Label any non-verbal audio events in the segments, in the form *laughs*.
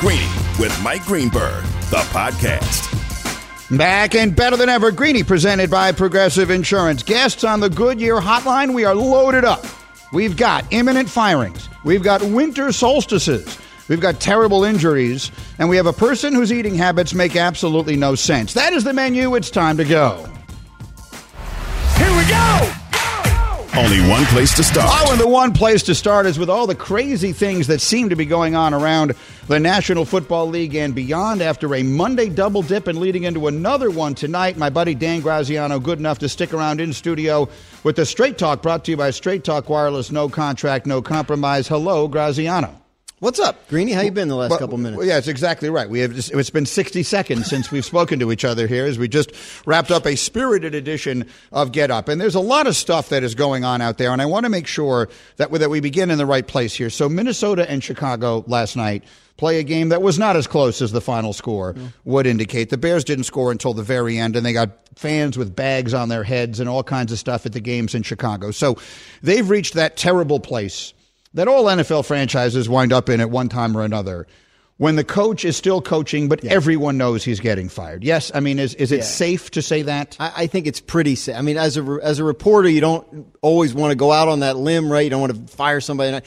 Greeny with Mike Greenberg, the podcast. Back and better than ever, Greeny presented by Progressive Insurance. Guests on the Goodyear hotline, we are loaded up. We've got imminent firings, we've got winter solstices, we've got terrible injuries, and we have a person whose eating habits make absolutely no sense. That is the menu. It's time to go. Here we go! Only one place to start. Oh, and the one place to start is with all the crazy things that seem to be going on around the National Football League and beyond after a Monday double dip and leading into another one tonight. My buddy Dan Graziano, good enough to stick around in studio with the Straight Talk brought to you by Straight Talk Wireless, no contract, no compromise. Hello, Graziano. What's up, Greeny? How you been the last Well, couple minutes? Well, yeah, it's exactly right. We have just, it's been 60 seconds since we've spoken to each other here as we just wrapped up a spirited edition of Get Up. And there's a lot of stuff that is going on out there, and I want to make sure that we, that we begin in the right place here. So Minnesota and Chicago last night play a game that was not as close as the final score would indicate. The Bears didn't score until the very end, and they got fans with bags on their heads and all kinds of stuff at the games in Chicago. So they've reached that terrible place that all NFL franchises wind up in at one time or another when the coach is still coaching, but everyone knows he's getting fired. Yes, I mean, is, is it Yeah. safe to say that? I, I think it's pretty. safe. I mean, as a as a reporter, you don't always want to go out on that limb, right? You don't want to fire somebody.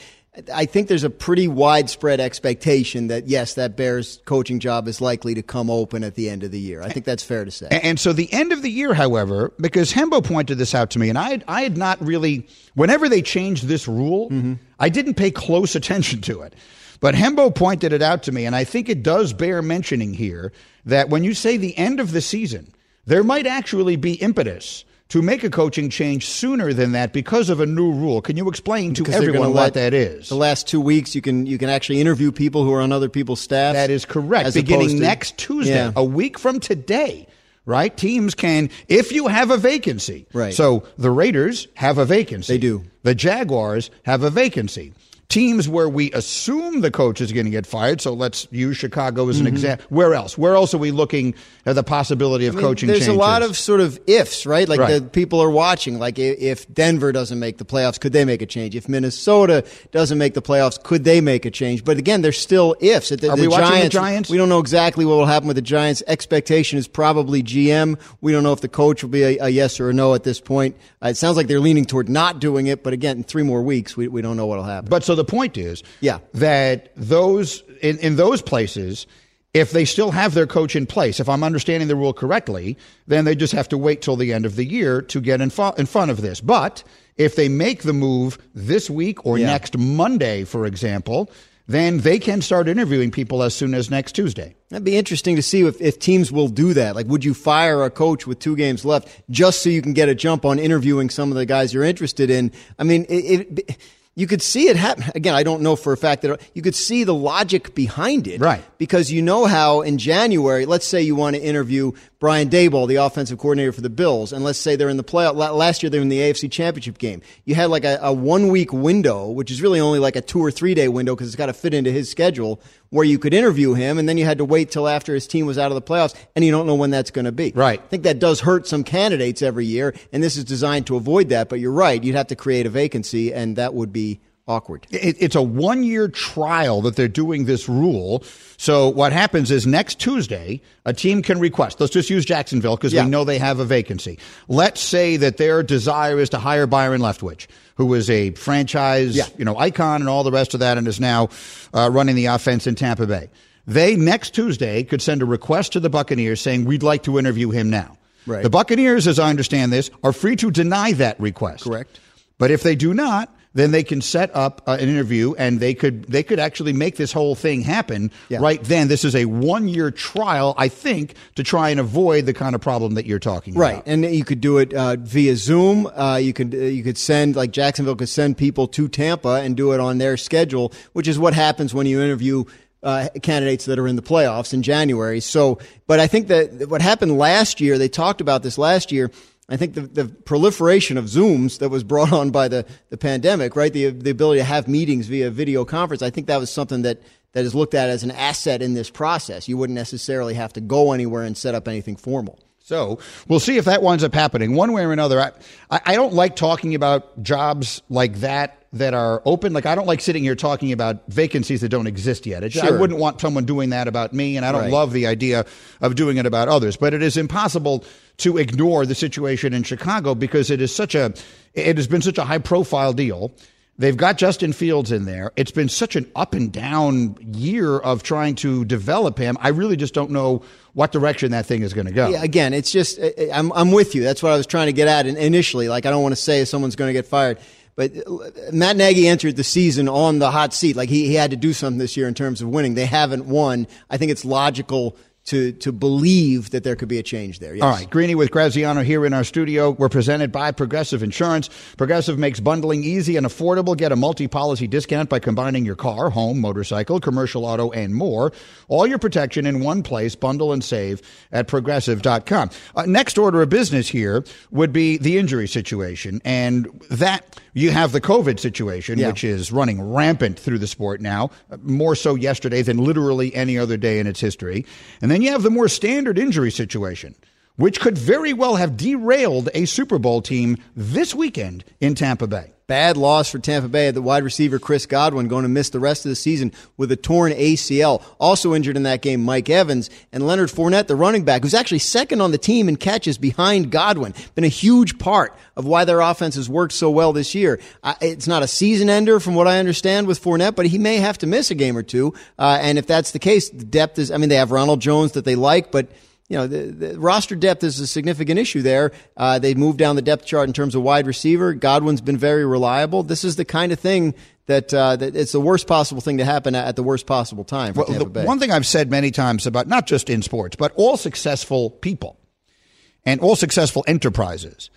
I- think there's a pretty widespread expectation that yes, that Bears coaching job is likely to come open at the end of the year. I think that's fair to say. And so the end of the year, however, because Hembo pointed this out to me, and I had, I had not really, whenever they changed this rule, mm-hmm. I didn't pay close attention to it. But Hembo pointed it out to me, and I think it does bear mentioning here that when you say the end of the season, there might actually be impetus to make a coaching change sooner than that because of a new rule. Can you explain to Because they're everyone what that is? The last two weeks, you can you can actually interview people who are on other people's staff. That is correct. Beginning to- next Tuesday, Yeah. a week from today, right? Teams can, if you have a vacancy. Right. So the Raiders have a vacancy. They do. The Jaguars have a vacancy. Teams where we assume the coach is going to get fired. So let's use Chicago as an example. Where else? Where else are we looking at the possibility of Mm-hmm. I mean, coaching There's changes? a lot of sort of ifs, right? Like Right. the people are watching. Like if Denver doesn't make the playoffs, could they make a change? If Minnesota doesn't make the playoffs, could they make a change? But again, there's still ifs. The, Are the we watching the Giants, Giants? We don't know exactly what will happen with the Giants. Expectation is probably GM. We don't know if the coach will be a, a yes or a no at this point. Uh, it sounds like they're leaning toward not doing it. But again, in three more weeks, we, we don't know what will happen. But so the point is, Yeah. that those in, in those places, if they still have their coach in place, if I'm understanding the rule correctly, then they just have to wait till the end of the year to get in, fo- in front of this. But if they make the move this week or Yeah. next Monday, for example, then they can start interviewing people as soon as next Tuesday. That'd be interesting to see if, if teams will do that. Like, would you fire a coach with two games left just so you can get a jump on interviewing some of the guys you're interested in? I mean, it, it, you could see it happen. Again, I don't know for a fact that you could see the logic behind it. Right. Because you know how in January, let's say you want to interview Brian Daboll, the offensive coordinator for the Bills, and let's say they're in the playoff. Last year, they were in the AFC Championship game. You had like a, a one week window, which is really only like a two or three day window because it's got to fit into his schedule, where you could interview him, and then you had to wait till after his team was out of the playoffs, and you don't know when that's going to be. Right. I think that does hurt some candidates every year, and this is designed to avoid that. But you're right; you'd have to create a vacancy, and that would be awkward. It, it's a one year trial that they're doing this rule. So what happens is next Tuesday, a team can request. Let's just use Jacksonville because Yeah. we know they have a vacancy. Let's say that their desire is to hire Byron Leftwich, who is a franchise, Yeah. you know, icon and all the rest of that, and is now uh, running the offense in Tampa Bay. They next Tuesday could send a request to the Buccaneers saying we'd like to interview him now. Right. The Buccaneers, as I understand this, are free to deny that request. Correct. But if they do not, then they can set up uh, an interview and they could they could actually make this whole thing happen Yeah. right then. This is a one year trial, I think, to try and avoid the kind of problem that you're talking Right, about. Right, and you could do it uh, via Zoom. Uh, you could uh, you could send like Jacksonville could send people to Tampa and do it on their schedule, which is what happens when you interview uh, candidates that are in the playoffs in January. So, but I think that what happened last year, they talked about this last year. I think the, the proliferation of Zooms that was brought *laughs* on by the, the pandemic, right? The, the ability to have meetings via video conference. I think that was something that, that is looked at as an asset in this process. You wouldn't necessarily have to go anywhere and set up anything formal. So we'll see if that winds up happening one way or another. I, I don't like talking about jobs like that that are open. Like I don't like sitting here talking about vacancies that don't exist yet. It, I wouldn't want someone doing that about me, and I don't Right. love the idea of doing it about others. But it is impossible to ignore the situation in Chicago because it is such a it has been such a high profile deal. They've got Justin Fields in there. It's been such an up and down year of trying to develop him. I really just don't know what direction that thing is going to go. Yeah, again, it's just I'm I'm with you. That's what I was trying to get at in- initially. Like I don't want to say someone's going to get fired, but uh, Matt Nagy entered the season on the hot seat. Like he he had to do something this year in terms of winning. They haven't won. I think it's logical to to believe that there could be a change there. Yes. All right, Greeny with Graziano here in our studio. We're presented by Progressive Insurance. Progressive makes bundling easy and affordable. Get a multi-policy discount by combining your car, home, motorcycle, commercial auto, and more. All your protection in one place. Bundle and save at progressive.com. Uh, next order of business here would be the injury situation. And that you have the COVID situation, Yeah. which is running rampant through the sport now, uh, more so yesterday than literally any other day in its history. And then you have the more standard injury situation, which could very well have derailed a Super Bowl team this weekend in Tampa Bay. Bad loss for Tampa Bay. The wide receiver Chris Godwin going to miss the rest of the season with a torn ACL. Also injured in that game, Mike Evans and Leonard Fournette, the running back, who's actually second on the team in catches behind Godwin. Been a huge part of why their offense has worked so well this year. It's not a season ender, from what I understand, with Fournette, but he may have to miss a game or two. Uh, and if that's the case, the depth is. I mean, they have Ronald Jones that they like, but you know, the, the roster depth is a significant issue there. Uh, they moved down the depth chart in terms of wide receiver. Godwin's been very reliable. This is the kind of thing that, uh, that it's the worst possible thing to happen at, the worst possible time for Well, Tampa the one thing I've said many times about not just in sports, but all successful people and all successful enterprises,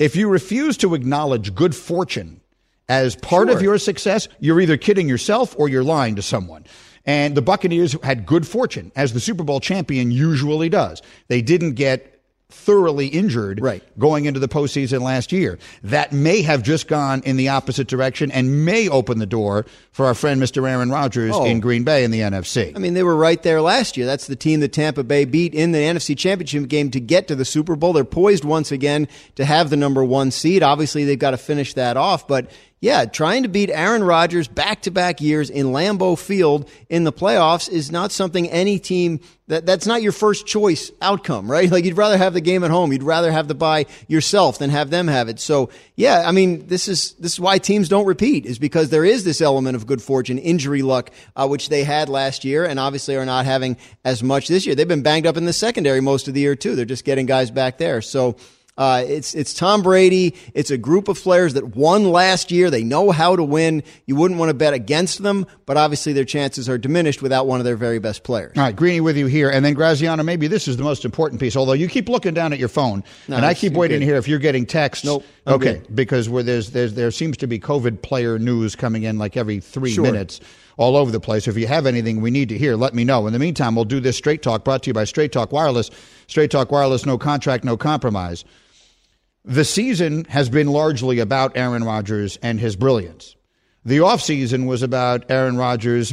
if you refuse to acknowledge good fortune as part of your success, you're either kidding yourself or you're lying to someone. And the Buccaneers had good fortune, as the Super Bowl champion usually does. They didn't get thoroughly injured Right. going into the postseason last year. That may have just gone in the opposite direction and may open the door for our friend Mr. Aaron Rodgers Oh. in Green Bay in the NFC. I mean, they were right there last year. That's the team that Tampa Bay beat in the NFC Championship game to get to the Super Bowl. They're poised once again to have the number one seed. Obviously, they've got to finish that off, but yeah, trying to beat Aaron Rodgers back to back years in Lambeau Field in the playoffs is not something any team that that's not your first choice outcome, right? *laughs* Like you'd rather have the game at home. You'd rather have the bye yourself than have them have it. So yeah, I mean, this is this is why teams don't repeat is because there is this element of good fortune, injury luck, uh, which they had last year, and obviously are not having as much this year. They've been banged up in the secondary most of the year too. They're just getting guys back there. So. Uh, it's it's Tom Brady. It's a group of players that won last year. They know how to win. You wouldn't want to bet against them, but obviously their chances are diminished without one of their very best players. All right, Greeny with you here. And then Graziano, maybe this is the most important piece, although you keep looking down at your phone. No, and I keep waiting good. to hear if you're getting texts. Nope, I'm Okay, good. because where there's, there's there seems to be COVID player news coming in like every three Sure. minutes all over the place. If you have anything we need to hear, let me know. In the meantime, we'll do this Straight Talk brought to you by Straight Talk Wireless. Straight Talk Wireless, no contract, no compromise. The season has been largely about Aaron Rodgers and his brilliance. The offseason was about Aaron Rodgers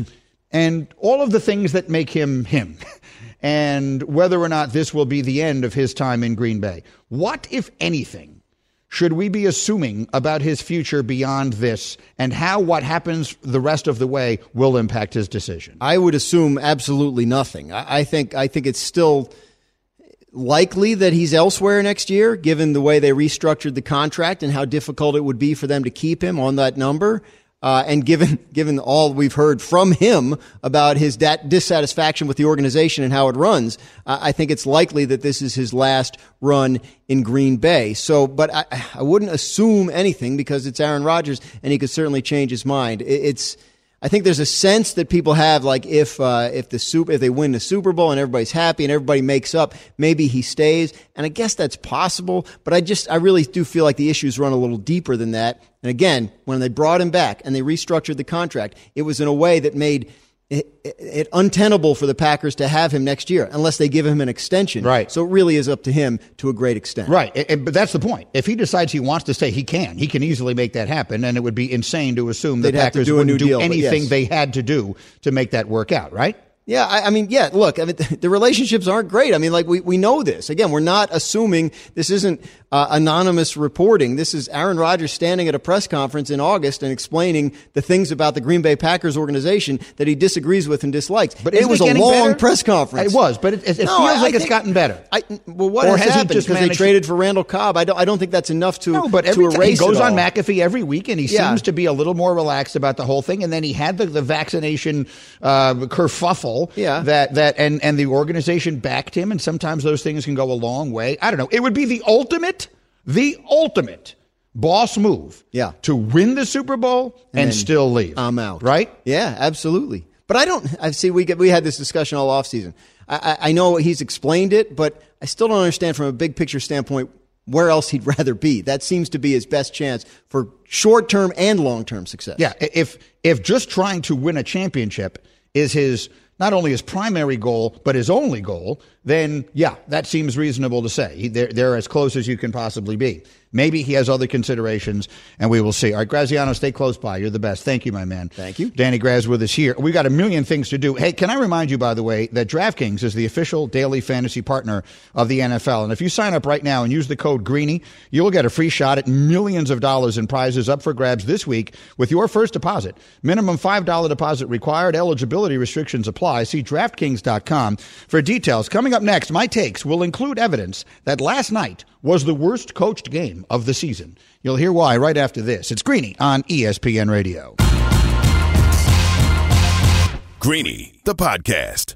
and all of the things that make him him, *laughs* and whether or not this will be the end of his time in Green Bay. What, if anything, should we be assuming about his future beyond this, and how what happens the rest of the way will impact his decision? I would assume absolutely nothing. I, I think I think it's still likely that he's elsewhere next year, given the way they restructured the contract and how difficult it would be for them to keep him on that number. Uh, and given *laughs* given all we've heard from him about his dat- dissatisfaction with the organization and how it runs, I think it's likely that this is his last run in Green Bay. So, but I, I wouldn't assume anything because it's Aaron Rodgers, and he could certainly change his mind. It, it's I think there's a sense that people have, like if uh, if the super if they win the Super Bowl and everybody's happy and everybody makes up, maybe he stays. And I guess that's possible, but I just I really do feel like the issues run a little deeper than that. And again, when they brought him back and they restructured the contract, it was in a way that made it, it, untenable for the Packers to have him next year unless they give him an extension. Right. So it really is up to him to a great extent. Right, and- and- but that's the point. If he decides he wants to stay, he can. He can easily make that happen, and it would be insane to assume the They'd to Packers do wouldn't do deal, anything yes. they had to do to make that work out. Right? Yeah, I, I, mean, yeah. Look, I mean, *laughs* the relationships aren't great. I mean, like we, we know this. Again, we're not assuming this isn't uh, anonymous reporting. This is Aaron Rodgers standing at a press conference in August and explaining the things about the Green Bay Packers organization that he disagrees with and dislikes. But it was it a long better? press conference. It was, but it, it, it no, feels I, like I it's gotten better. I, well, what or has, has happened? just Because they traded for Randall Cobb. I don't. I don't think that's enough to No, but to every time he goes on. McAfee every week, and he Yeah. seems to be a little more relaxed about the whole thing. And then he had the, the vaccination uh, kerfuffle. Yeah. that that and and the organization backed him, and sometimes those things can go a long way. I don't know. It would be the ultimate, the ultimate boss move. Yeah. to win the Super Bowl and, then still leave. I'm out. Right. Yeah, absolutely. But I don't. I see. We get, we had this discussion all offseason. I, I, I know he's explained it, but I still don't understand from a big picture standpoint where else he'd *laughs* rather be. That seems to be his best chance for short term and long term success. Yeah, if if just trying to win a championship is his not only his primary goal but his only goal, then yeah, that seems reasonable to say. They're, they're as close as you can possibly be. Maybe he has other considerations, and we will see. All right, Graziano, stay close by. You're the best. Thank you, my man. Thank you. Danny Graz with us here. We've got a million things to do. Hey, can I remind you, by the way, that DraftKings is the official daily fantasy partner of the NFL. And if you sign up right now and use the code Greeny, you'll get a free shot at millions of dollars in prizes up for grabs this week with your first deposit. Minimum $5 deposit required. Eligibility restrictions apply. See DraftKings.com for details. Coming up next, my takes will include evidence that last night was the worst coached game of the season. You'll hear why right after this. It's Greeny on ESPN Radio. Greeny, the podcast.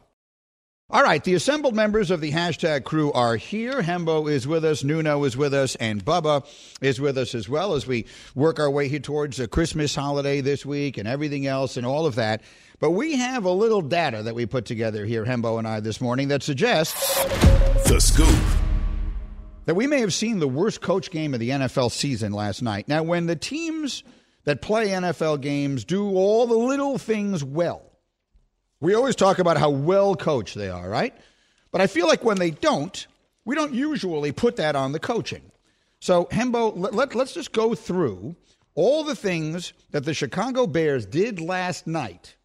All right, the assembled members of the hashtag crew are here. Hembo is with us, Nuno is with us, and Bubba is with us as well as we work our way here towards the Christmas holiday this week and everything else and all of that. But we have a little data that we put together here, Hembo and I, this morning that suggests The Scoop. that we may have seen the worst coach game of the NFL season last night. Now, when the teams that play NFL games do all the little things well, we always talk about how well coached they are, right? But I feel like when they don't, we don't usually put that on the coaching. So, Hembo, let, let, let's just go through all the things that the Chicago Bears did last night,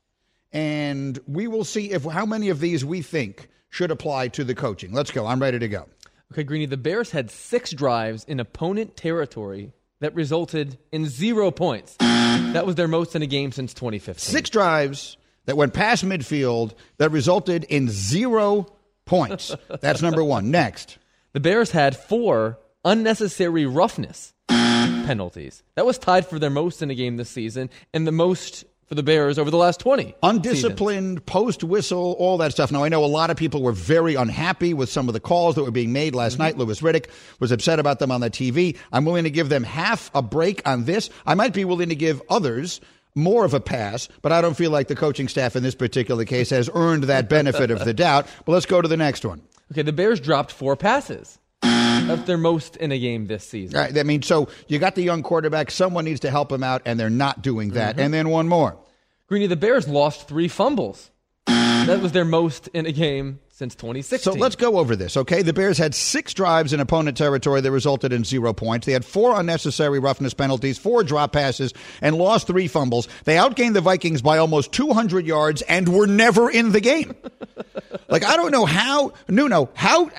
and we will see if how many of these we think should apply to the coaching. Let's go. I'm ready to go. Okay, Greeny, the Bears had six drives in opponent territory that resulted in zero points. That was their most in a game since 2015. Six drives that went past midfield that resulted in zero points. *laughs* That's number one. Next. The Bears had four unnecessary roughness penalties. That was tied for their most in a game this season and the most for the Bears over the last 20. seasons. Undisciplined, post whistle, all that stuff. Now, I know a lot of people were very unhappy with some of the calls that were being made last mm-hmm. night. Louis Riddick was upset about them on the TV. I'm willing to give them half a break on this. I might be willing to give others more of a pass, but I don't feel like the coaching staff in this particular case has earned that benefit of the doubt. But let's go to the next one. Okay, the Bears dropped four passes. That's their most in a game this season. Right, I mean, so you got the young quarterback. Someone needs to help him out, and they're not doing that. Mm-hmm. And then one more. Greeny, the Bears lost three fumbles. That was their most in a game since 2016. So let's go over this, okay? The Bears had six drives in opponent territory that resulted in zero points. They had four unnecessary roughness penalties, four drop passes, and lost three fumbles. They outgained the Vikings by almost 200 yards and were never in the game. *laughs* like, I don't know how, Nuno, how,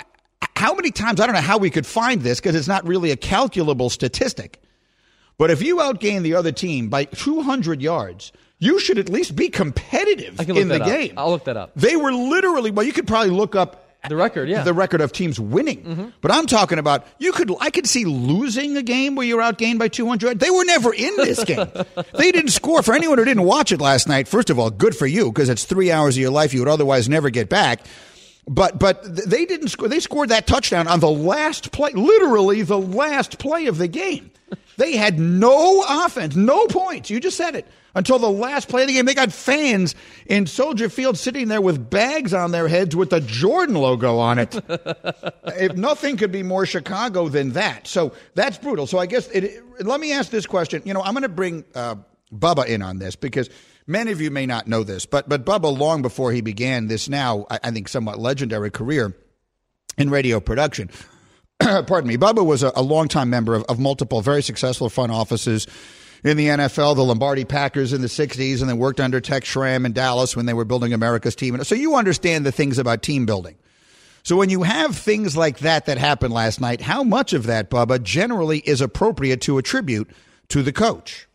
how many times, I don't know how we could find this because it's not really a calculable statistic. But if you outgain the other team by 200 yards, you should at least be competitive I can look in the up. game. I'll look that up. They were literally, well, you could probably look up The record, yeah. the record of teams winning. Mm-hmm. But I'm talking about you could I could see losing a game where you're outgained by 200. They were never in this game. *laughs* they didn't score. For anyone who didn't watch it last night, first of all, good for you because it's three hours of your life you would otherwise never get back. But but they didn't score. They scored that touchdown on the last play, literally the last play of the game. They had no offense, no points. You just said it until the last play of the game. They got fans in Soldier Field sitting there with bags on their heads with the Jordan logo on it. *laughs* if nothing could be more Chicago than that. So that's brutal. So I guess it, let me ask this question. You know, I'm going to bring uh, Bubba in on this because many of you may not know this, but but Bubba, long before he began this now, I, I think somewhat legendary career in radio production. *clears throat* Pardon me. Bubba was a, a longtime member of, of multiple very successful front offices in the NFL, the Lombardi Packers in the 60s, and then worked under Tex Schramm in Dallas when they were building America's team. So you understand the things about team building. So when you have things like that that happened last night, how much of that, Bubba, generally is appropriate to attribute to the coach?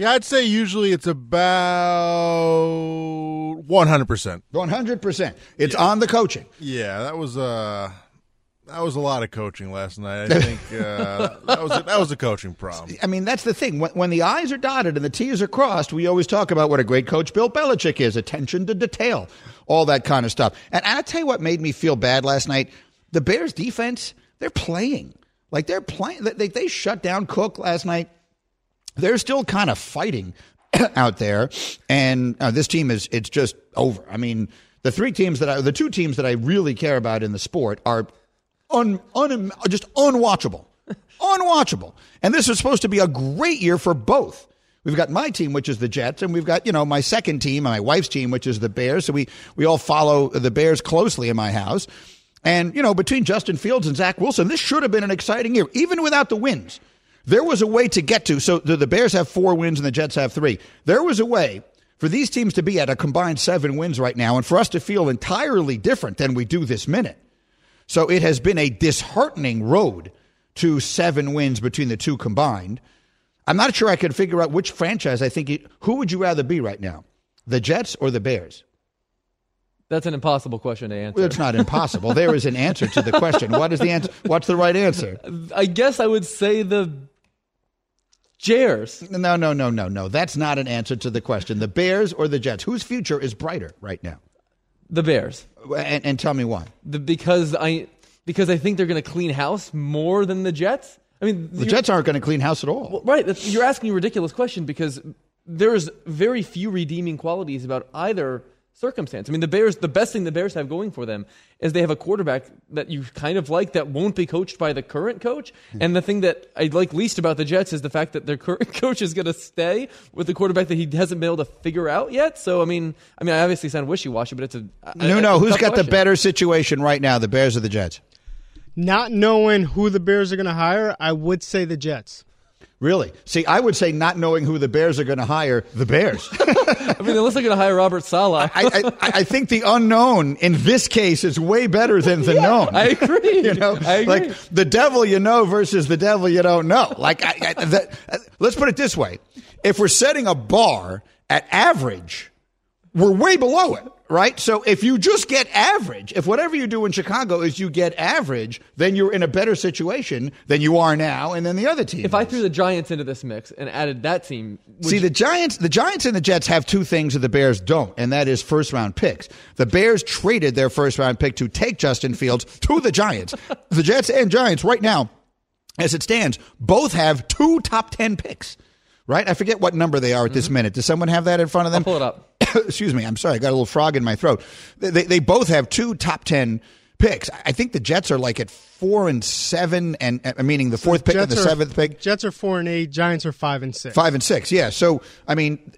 Yeah, I'd say usually it's about 100%. 100%. It's on the coaching. Yeah, that was uh that was a lot of coaching last night. I *laughs* think uh, that was a, that was a coaching problem. I mean, that's the thing. When, when the I's are dotted and the T's are crossed, we always talk about what a great coach Bill Belichick is attention to detail, all that kind of stuff. And I'll tell you what made me feel bad last night the Bears defense, they're playing. Like they're playing. They, they shut down Cook last night. They're still kind of fighting *coughs* out there. And uh, this team is, it's just over. I mean, the three teams that I, the two teams that I really care about in the sport are un, un, just unwatchable. *laughs* unwatchable. And this is supposed to be a great year for both. We've got my team, which is the Jets, and we've got, you know, my second team, my wife's team, which is the Bears. So we, we all follow the Bears closely in my house. And, you know, between Justin Fields and Zach Wilson, this should have been an exciting year, even without the wins. There was a way to get to. So the, the Bears have four wins and the Jets have three. There was a way for these teams to be at a combined seven wins right now and for us to feel entirely different than we do this minute. So it has been a disheartening road to seven wins between the two combined. I'm not sure I can figure out which franchise I think. It, who would you rather be right now, the Jets or the Bears? That's an impossible question to answer. It's not impossible. there is an answer to the question. What is the answer? What's the right answer? I guess I would say the Jers. No, no, no, no, no. That's not an answer to the question. The Bears or the Jets? Whose future is brighter right now? The Bears. And, and tell me why. The, because I because I think they're going to clean house more than the Jets. I mean, The Jets aren't going to clean house at all. Well, right. You're asking a ridiculous question because there's very few redeeming qualities about either circumstance. I mean, the Bears, the best thing the Bears have going for them is they have a quarterback that you kind of like that won't be coached by the current coach. Hmm. And the thing that I like least about the Jets is the fact that their current *laughs* coach is going to stay with the quarterback that he hasn't been able to figure out yet. So, I mean, I mean, I obviously sound wishy-washy, but it's a no, a- no. a Who's tough got the better situation right now, the Bears or the Jets? Not knowing who the Bears are going to hire, I would say the Jets. Really? See, I would say not knowing who the Bears are going to hire, the Bears. *laughs* I mean, unless they're going to hire Robert Saleh. I, I, I think the unknown in this case is way better than the *laughs* known. I agree. *laughs* You know, I agree. like the devil you know versus the devil you don't know. Like, I, I, that, uh, let's put it this way: if we're setting a bar at average, we're way below it, right? So if you just get average, if whatever you do in Chicago is you get average, then you're in a better situation than you are now, and then the other team. if I threw the Giants into this mix and added that team, See, you- the Giants, the Giants and the Jets have two things that the Bears don't, and that is first round picks. The Bears traded their first round pick to take Justin Fields to the Giants. *laughs* the Jets and Giants right now, as it stands, both have two top ten picks. Right? I forget what number they are at this minute. Does someone have that in front of them? Mm-hmm. I'll pull it up. *coughs* Excuse me. I'm sorry. I got a little frog in my throat. They, they, they both have two top 10 picks. I think the Jets are like at four and seven, and uh, meaning the fourth pick and the Jets are- seventh pick. Jets are four and eight. Giants are five and six. Five and six, yeah. So I mean,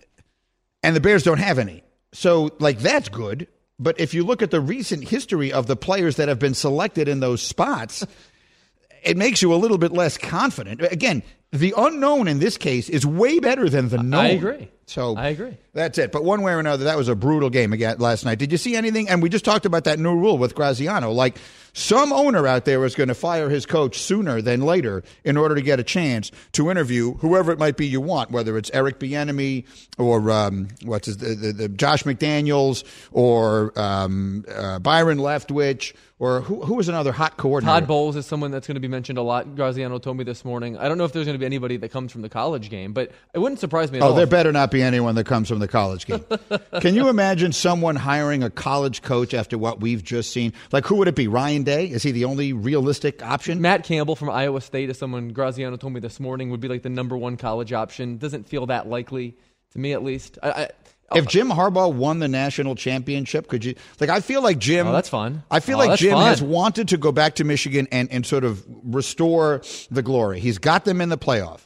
and the Bears don't have any. So like that's good. But if you look at the recent history of the players that have been selected in those spots, *laughs* it makes you a little bit less confident. Again, the unknown in this case is way better than the known. I agree. So I agree. That's it. But one way or another, that was a brutal game again last night. Did you see anything? And we just talked about that new rule with Graziano. Like some owner out there is going to fire his coach sooner than later in order to get a chance to interview whoever it might be you want, whether it's Eric Bieniemy or um, what's his, the, the, the Josh McDaniels or um, uh, Byron Leftwich or who, who was another hot coordinator? Todd Bowles is someone that's going to be mentioned a lot. Graziano told me this morning. I don't know if there's going to be anybody that comes from the college game, but it wouldn't surprise me at Oh, all. there better not be anyone that comes from the college game. *laughs* Can you imagine someone hiring a college coach after what we've just seen? Like, who would it be? Ryan Day? Is he the only realistic option? Matt Campbell from Iowa State is someone Graziano told me this morning would be like the number one college option. Doesn't feel that likely to me, at least. I, I, if Jim Harbaugh won the national championship, could you like? I feel like Jim. Oh, that's fun. I feel Oh, like Jim fun. has wanted to go back to Michigan and, and sort of restore the glory. He's got them in the playoff.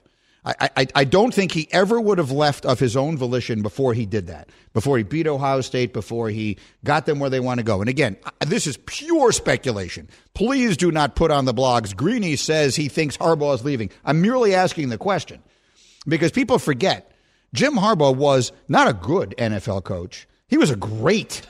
I, I, I don't think he ever would have left of his own volition before he did that, before he beat Ohio State, before he got them where they want to go. And again, this is pure speculation. Please do not put on the blogs. Greeny says he thinks Harbaugh is leaving. I'm merely asking the question because people forget Jim Harbaugh was not a good NFL coach. He was a great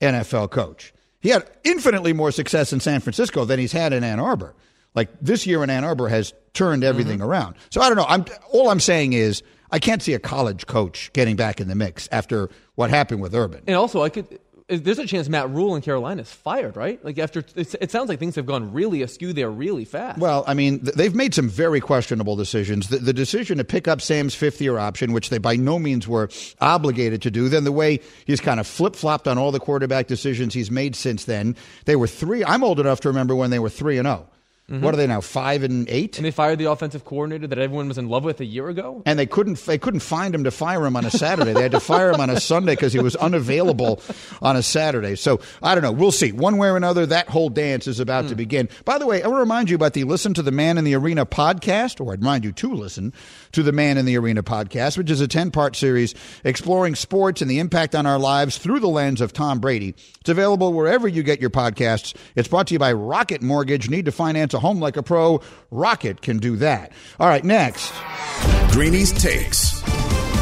NFL coach. He had infinitely more success in San Francisco than he's had in Ann Arbor. Like this year in Ann Arbor has turned mm-hmm. everything around. So I don't know. I'm all I'm saying is I can't see a college coach getting back in the mix after what happened with Urban. And also, I could. There's a chance Matt Rhule in Carolina is fired, right? Like after it sounds like things have gone really askew there really fast. Well, I mean, they've made some very questionable decisions. The, the decision to pick up Sam's fifth year option, which they by no means were obligated to do, then the way he's kind of flip flopped on all the quarterback decisions he's made since then. They were three. I'm old enough to remember when they were three and zero. What are they now? Five and eight. and they fired the offensive coordinator that everyone was in love with a year ago. and they couldn't they couldn't find him to fire him on a Saturday. They had to fire him on a Sunday because he was unavailable on a Saturday. So I don't know. We'll see. One way or another, that whole dance is about to hmm. begin. By the way, I want to remind you about the Listen to the Man in the Arena podcast, or I'd remind you to listen to the Man in the Arena podcast, which is a ten part series exploring sports and the impact on our lives through the lens of Tom Brady. It's available wherever you get your podcasts. It's brought to you by Rocket Mortgage. Need to finance a home like a pro? Rocket can do that. All right, next. Greenies Takes.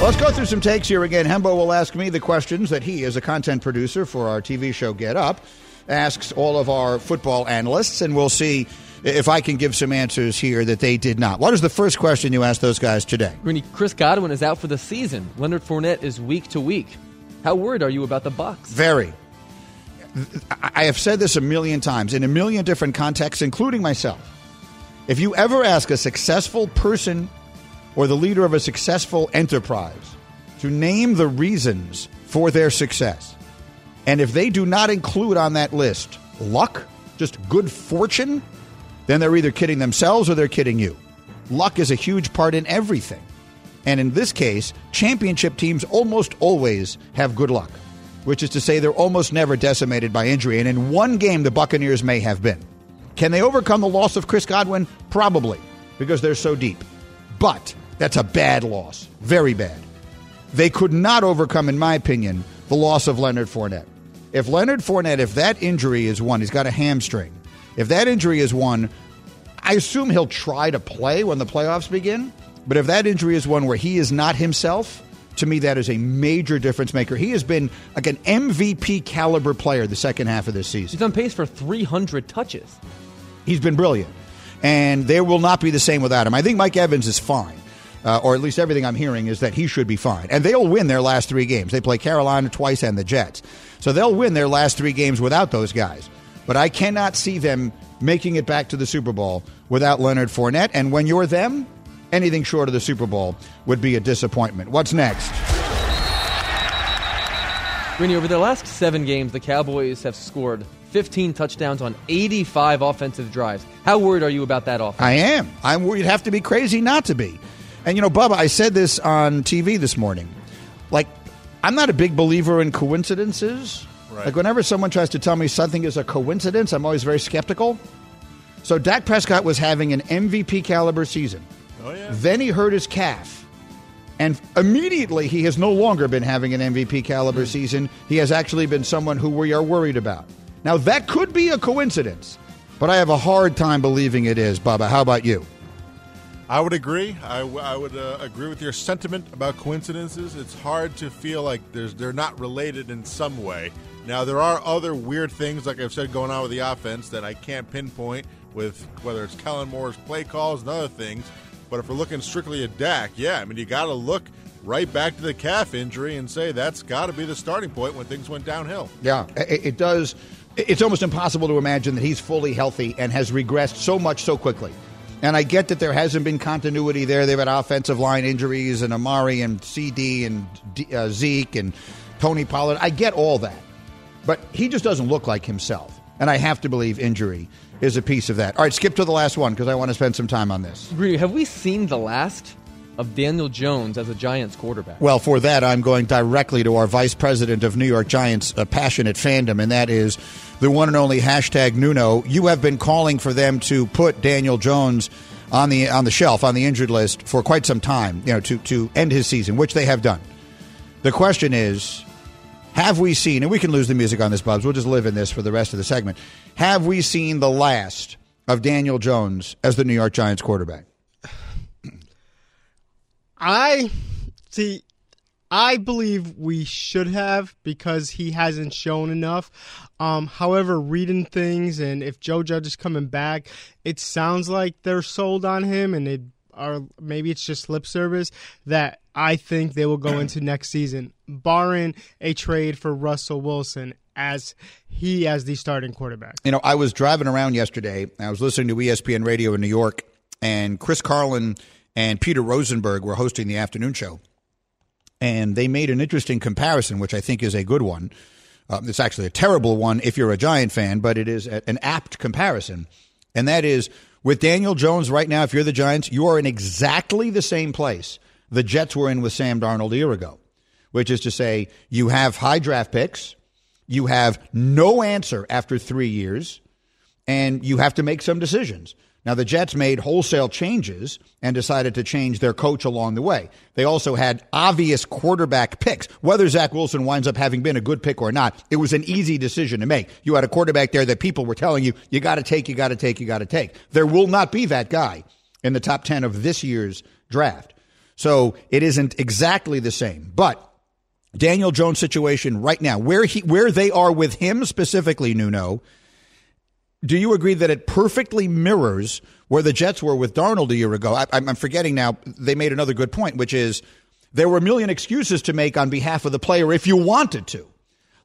Let's go through some takes here again. Hembo will ask me the questions that he, as a content producer for our TV show Get Up, asks all of our football analysts, and we'll see if I can give some answers here that they did not. What is the first question you asked those guys today? Chris Godwin is out for the season. Leonard Fournette is week to week. How worried are you about the Bucs? Very. I I have said this a million times in a million different contexts, including myself. If you ever ask a successful person or the leader of a successful enterprise to name the reasons for their success, and if they do not include on that list luck, just good fortune, then they're either kidding themselves or they're kidding you. Luck is a huge part in everything. And in this case, championship teams almost always have good luck, which is to say they're almost never decimated by injury. And in one game, the Buccaneers may have been. Can they overcome the loss of Chris Godwin? Probably, because they're so deep. But that's a bad loss. Very bad. They could not overcome, in my opinion, the loss of Leonard Fournette. If Leonard Fournette, if that injury is one, he's got a hamstring. If that injury is one, I assume he'll try to play when the playoffs begin. But if that injury is one where he is not himself, to me, that is a major difference maker. He has been like an MVP caliber player the second half of this season. He's on pace for 300 touches. He's been brilliant. And they will not be the same without him. I think Mike Evans is fine. Uh, or at least everything I'm hearing is that he should be fine. And they'll win their last three games. They play Carolina twice and the Jets. So they'll win their last three games without those guys. But I cannot see them making it back to the Super Bowl without Leonard Fournette. And when you're them, anything short of the Super Bowl would be a disappointment. What's next? Greeny, over the last seven games, the Cowboys have scored 15 touchdowns on 85 offensive drives. How worried are you about that offense? I am. I'm worried. You'd have to be crazy not to be. And you know, Bubba, I said this on TV this morning. Like, I'm not a big believer in coincidences. Right. Like, whenever someone tries to tell me something is a coincidence, I'm always very skeptical. So, Dak Prescott was having an MVP caliber season. Oh yeah. Then he hurt his calf. And immediately, he has no longer been having an MVP caliber season. He has actually been someone who we are worried about. Now, that could be a coincidence, but I have a hard time believing it is, Bubba. How about you? I would agree. I, w- I would uh, agree with your sentiment about coincidences. It's hard to feel like there's they're not related in some way. Now there are other weird things, like I've said, going on with the offense that I can't pinpoint with whether it's Kellen Moore's play calls and other things. But if we're looking strictly at Dak, yeah, I mean you got to look right back to the calf injury and say that's got to be the starting point when things went downhill. Yeah, it, does. It's almost impossible to imagine that he's fully healthy and has regressed so much so quickly. And I get that there hasn't been continuity there. They've had offensive line injuries and Amari and CeeDee and uh, Zeke and Tony Pollard. I get all that. But he just doesn't look like himself. And I have to believe injury is a piece of that. All right, skip to the last one because I want to spend some time on this. Have we seen the last of Daniel Jones as a Giants quarterback? Well, for that, I'm going directly to our vice president of New York Giants a passionate fandom, and that is the one and only hashtag Nuno. You have been calling for them to put Daniel Jones on the on the shelf on the injured list for quite some time, you know, to to end his season, which they have done. The question is, have we seen? And we can lose the music on this, Bubs. We'll just live in this for the rest of the segment. Have we seen the last of Daniel Jones as the New York Giants quarterback? I see. I believe we should have because he hasn't shown enough. Um, however, reading things and if Joe Judge is coming back, it sounds like they're sold on him, and it are maybe it's just lip service that I think they will go into next season, barring a trade for Russell Wilson as he as the starting quarterback. You know, I was driving around yesterday. I was listening to ESPN Radio in New York, and Chris Carlin and Peter Rosenberg were hosting the afternoon show. And they made an interesting comparison, which I think is a good one. Um, it's actually a terrible one if you're a Giant fan, but it is a, an apt comparison. And that is with Daniel Jones right now, if you're the Giants, you are in exactly the same place the Jets were in with Sam Darnold a year ago, which is to say, you have high draft picks, you have no answer after three years, and you have to make some decisions. Now, the Jets made wholesale changes and decided to change their coach along the way. They also had obvious quarterback picks. Whether Zach Wilson winds up having been a good pick or not, it was an easy decision to make. You had a quarterback there that people were telling you, you got to take, you got to take, you got to take. There will not be that guy in the top 10 of this year's draft. So it isn't exactly the same. But Daniel Jones' situation right now, where he, where they are with him specifically, Nuno, do you agree that it perfectly mirrors where the Jets were with Darnold a year ago? I, am forgetting now. They made another good point, which is there were a million excuses to make on behalf of the player if you wanted to.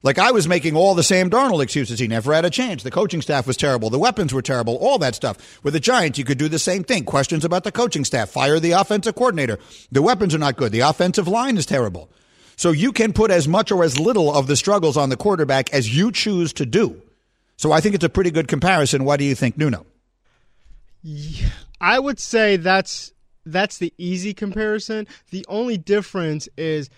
Like I was making all the Sam Darnold excuses. He never had a chance. The coaching staff was terrible. The weapons were terrible. All that stuff. With the Giants, you could do the same thing. Questions about the coaching staff. Fire the offensive coordinator. The weapons are not good. The offensive line is terrible. So you can put as much or as little of the struggles on the quarterback as you choose to do. So I think it's a pretty good comparison. What do you think, Nuno? I would say that's that's the easy comparison. The only difference is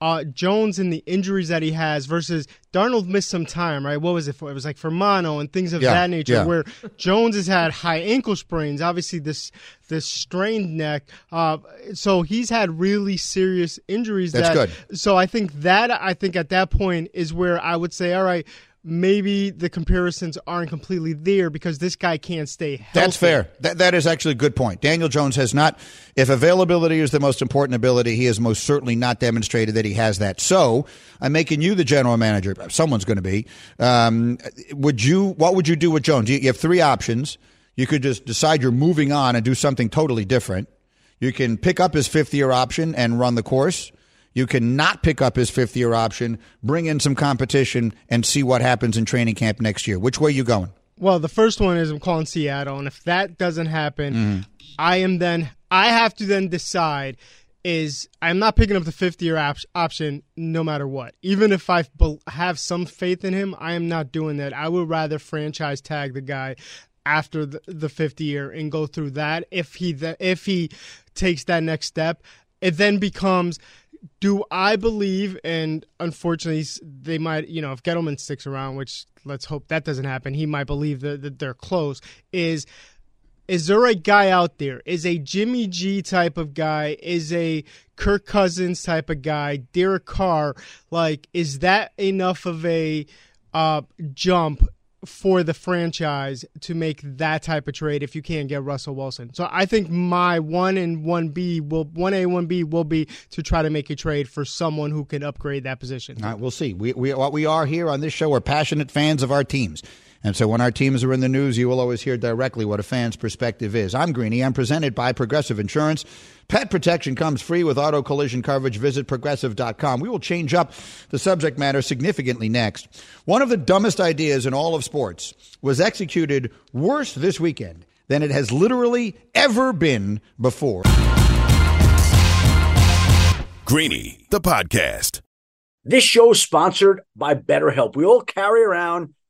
uh, Jones and the injuries that he has versus Darnold missed some time, right? What was it for? It was like for mono and things of Yeah, that nature. yeah. Where Jones has had high ankle sprains, obviously this this strained neck. Uh, so he's had really serious injuries. That's that, good. So I think that I think at that point is where I would say, all right. Maybe the comparisons aren't completely there because this guy can't stay healthy. That's fair. That, that is actually a good point. Daniel Jones has not, if availability is the most important ability, he has most certainly not demonstrated that he has that. So I'm making you the general manager. Someone's going to be. Um, would you? What would you do with Jones? You, you have three options. You could just decide you're moving on and do something totally different. You can pick up his fifth year option and run the course. You can not pick up his fifth year option, bring in some competition, and see what happens in training camp next year. Which way are you going? Well, the first one is I'm calling Seattle, and if that doesn't happen, Mm-hmm. I am then I have to then decide is I'm not picking up the fifth year op- option no matter what. Even if I bel have some faith in him, I am not doing that. I would rather franchise tag the guy after the, the fifth year and go through that. If he th- if he takes that next step, it then becomes do I believe, and unfortunately, they might, you know, if Gettleman sticks around, which let's hope that doesn't happen, he might believe that, that they're close. Is is there a guy out there? Is a Jimmy G type of guy? Is a Kirk Cousins type of guy? Derek Carr? Like, is that enough of a uh, jump for the franchise to make that type of trade if you can't get Russell Wilson. So I think my one and one B will one A one B will be to try to make a trade for someone who can upgrade that position. All right, we'll see. We, we what we are here on this show. We're passionate fans of our teams. And so when our teams are in the news, you will always hear directly what a fan's perspective is. I'm Greeny. I'm presented by Progressive Insurance. Pet protection comes free with auto collision coverage. Visit progressive.com. We will change up the subject matter significantly next. One of the dumbest ideas in all of sports was executed worse this weekend than it has literally ever been before. Greeny, the podcast. This show is sponsored by BetterHelp. We all carry around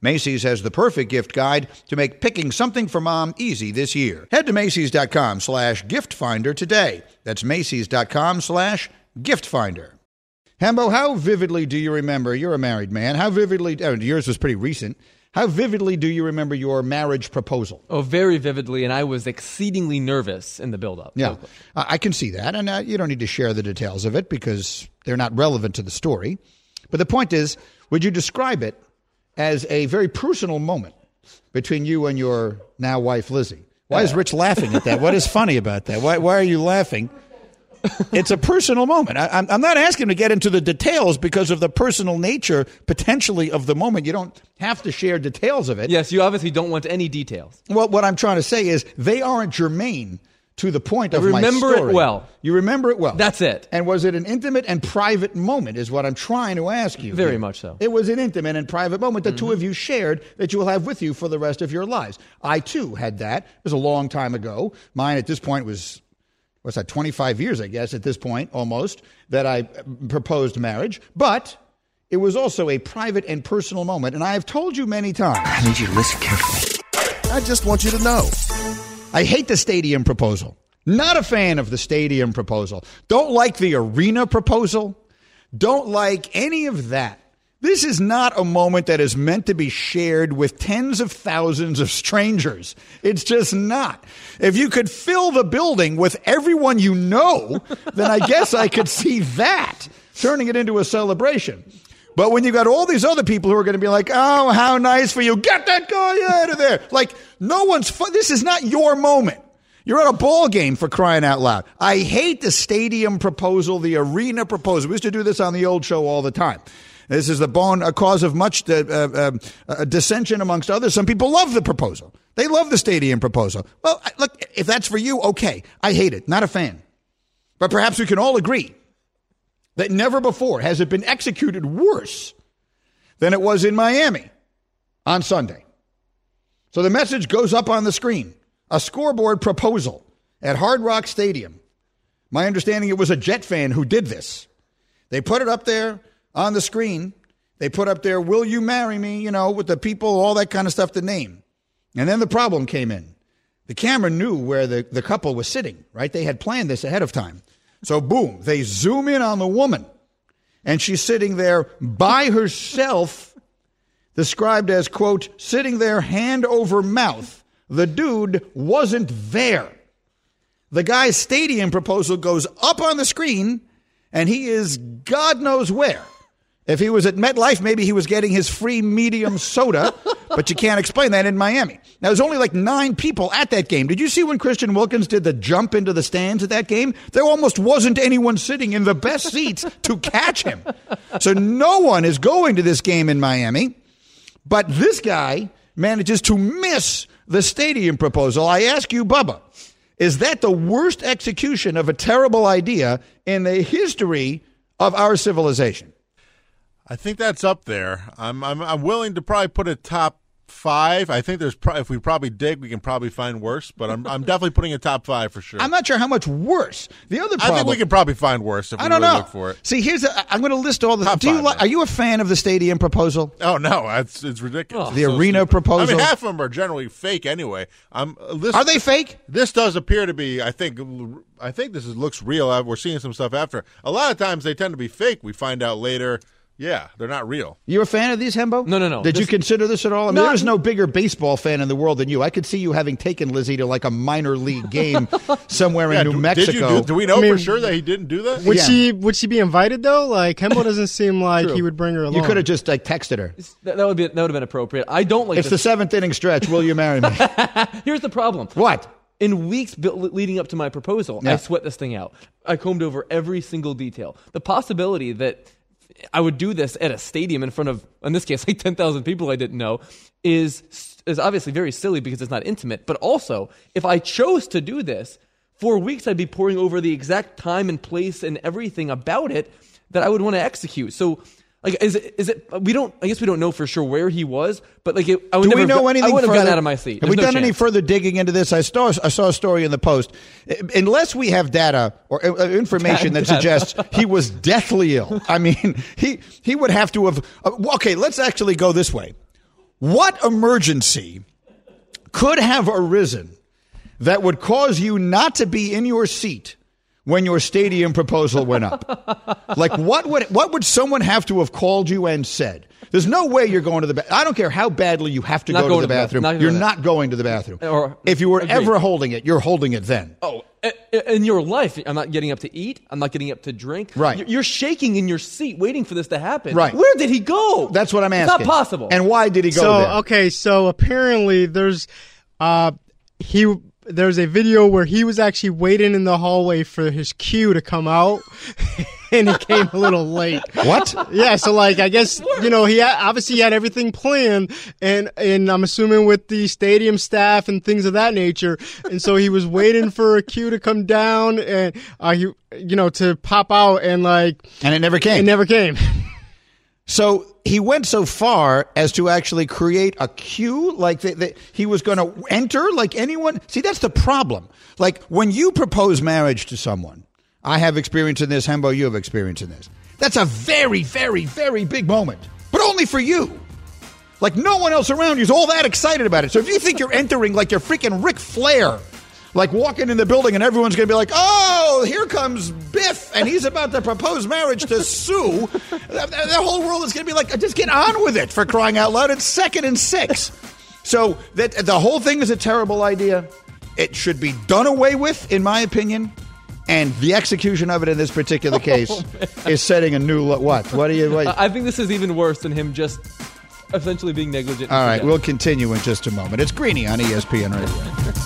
Macy's has the perfect gift guide to make picking something for mom easy this year. Head to Macy's.com slash gift finder today. That's Macy's.com slash gift finder. Hembo, how vividly do you remember? You're a married man. How vividly, oh, yours was pretty recent. How vividly do you remember your marriage proposal? Oh, very vividly, and I was exceedingly nervous in the build-up. Yeah, I I can see that, and uh, you don't need to share the details of it because they're not relevant to the story. But the point is, would you describe it as a very personal moment between you and your now wife, Lizzie? Why is Rich laughing at that? What is funny about that? Why, why are you laughing? It's a personal moment. I, I'm, I'm not asking to get into the details because of the personal nature, potentially, of the moment. You don't have to share details of it. Yes, you obviously don't want any details. Well, what I'm trying to say is they aren't germane to the point of my remember it story. well. You remember it well. That's it. And was it an intimate and private moment? Is what I'm trying to ask you. Very here. much so. Mm-hmm. It was an intimate and private moment that two of you shared that you will have with you for the rest of your lives. I too had that. It was a long time ago. Mine at this point was what's that? 25 years, I guess, at this point almost that I uh, proposed marriage, but. It was also a private and personal moment, and I have told you many times. I need you to listen carefully. I just want you to know. I hate the stadium proposal. Not a fan of the stadium proposal. Don't like the arena proposal. Don't like any of that. This is not a moment that is meant to be shared with tens of thousands of strangers. It's just not. If you could fill the building with everyone you know, then I guess I could see that turning it into a celebration. But when you got all these other people who are going to be like, "Oh, how nice for you! Get that guy out of there!" Like no one's. Fu- this is not your moment. You're at a ball game for crying out loud. I hate the stadium proposal, the arena proposal. We used to do this on the old show all the time. This is the bone, a cause of much uh, uh, uh, dissension amongst others. Some people love the proposal. They love the stadium proposal. Well, look, if that's for you, okay. I hate it. Not a fan. But perhaps we can all agree that never before has it been executed worse than it was in Miami on Sunday. So the message goes up on the screen a scoreboard proposal at Hard Rock Stadium. My understanding it was a Jet fan who did this. They put it up there on the screen. They put up there, Will you marry me? You know, with the people, all that kind of stuff, the name. And then the problem came in. The camera knew where the, the couple was sitting, right? They had planned this ahead of time. So, boom, they zoom in on the woman, and she's sitting there by herself, described as, quote, sitting there hand over mouth. The dude wasn't there. The guy's stadium proposal goes up on the screen, and he is God knows where. If he was at MetLife, maybe he was getting his free medium soda, *laughs* but you can't explain that in Miami. Now, there's only like nine people at that game. Did you see when Christian Wilkins did the jump into the stands at that game? There almost wasn't anyone sitting in the best seats to catch him. So no one is going to this game in Miami, but this guy manages to miss the stadium proposal. I ask you, Bubba, is that the worst execution of a terrible idea in the history of our civilization? I think that's up there. I'm I'm I'm willing to probably put a top five. I think there's pro- if we probably dig, we can probably find worse. But I'm I'm definitely putting a top five for sure. I'm not sure how much worse. The other problem. I think we can probably find worse if we I don't really know. look for it. See, here's a, I'm going to list all the. Top do you five, li- are you a fan of the stadium proposal? Oh no, it's it's ridiculous. The It's so arena stupid. proposal? I mean, half of them are generally fake anyway. Um, this, Are they fake? This does appear to be. I think. I think this is, looks real. Uh, We're seeing some stuff after. A lot of times they tend to be fake. We find out later. Yeah, they're not real. You a fan of these, Hembo? No, no, no. Did you consider this at all? I mean, Not- there's no bigger baseball fan in the world than you. I could see you having taken Lizzie to like a minor league game *laughs* somewhere Yeah, in New do, Mexico. Did you do, do we know I mean, for sure that he didn't do that? Would Yeah. she would she be invited though? Like Hembo *laughs* doesn't seem like he would bring her along. you could have just like texted her. That, that would be that would have been appropriate. I don't like It's the seventh inning stretch. Will you marry me? *laughs* Here's the problem. what? In weeks leading up to my proposal, Yeah. I sweat this thing out. I combed over every single detail. The possibility that I would do this at a stadium in front of, in this case, *laughs* like 10,000 people I didn't know, is is obviously very silly because it's not intimate. But also, if I chose to do this, for weeks I'd be poring over the exact time and place and everything about it that I would want to execute. So. Like, is it, is it, we don't, I guess we don't know for sure where he was, but like, it, I would Do never we know have, anything I would have further? gotten out of my seat. Have There's we no done any further digging into this? I saw I saw a story in the Post. Uh, Unless we have data or uh, information that *laughs* suggests he was deathly ill. I mean, *laughs* he he would have to have. uh, Okay, let's actually go this way. What emergency could have arisen that would cause you not to be in your seat when your stadium proposal went up? *laughs* like what would what would someone have to have called you and said? There's no way you're going to the bathroom. I don't care how badly you have to Not go to going the to the bathroom. bathroom. Not you're not going to the bathroom. Or- if you were agreed. ever holding it, you're holding it then. Oh, i- i- in your life, I'm not getting up to eat. I'm not getting up to drink. Right. You're- You're shaking in your seat, waiting for this to happen. Right. Where did he go? That's what I'm asking. It's asking. not possible. And why did he go so there? okay, so apparently there's uh he there's a video where he was actually waiting in the hallway for his cue to come out *laughs* and he came a little late. What? Yeah, so like I guess you know he had, obviously he had everything planned, and and I'm assuming with the stadium staff and things of that nature, and so he was waiting for a cue to come down and uh, he you know to pop out and like And it never came. it never came. So he went so far as to actually create a queue, like that he was going to enter, like anyone. See, that's the problem. Like when you propose marriage to someone, I have experience in this. Hembo, you have experience in this. That's a very, very, very big moment, but only for you. Like no one else around you is all that excited about it. So if you think you're entering like you're freaking Ric Flair, like walking in the building and everyone's going to be like, "Oh, here comes Biff, and he's about to propose marriage to Sue," the, the whole world is going to be like, "Just get on with it!" For crying out loud, it's second and six. So that the whole thing is a terrible idea. It should be done away with, in my opinion. And the execution of it in this particular *laughs* oh, case is setting a new lo- what? What do you? What, I think this is even worse than him just essentially being negligent. All right, we'll continue in just a moment. It's Greeny on ESPN Radio. *laughs*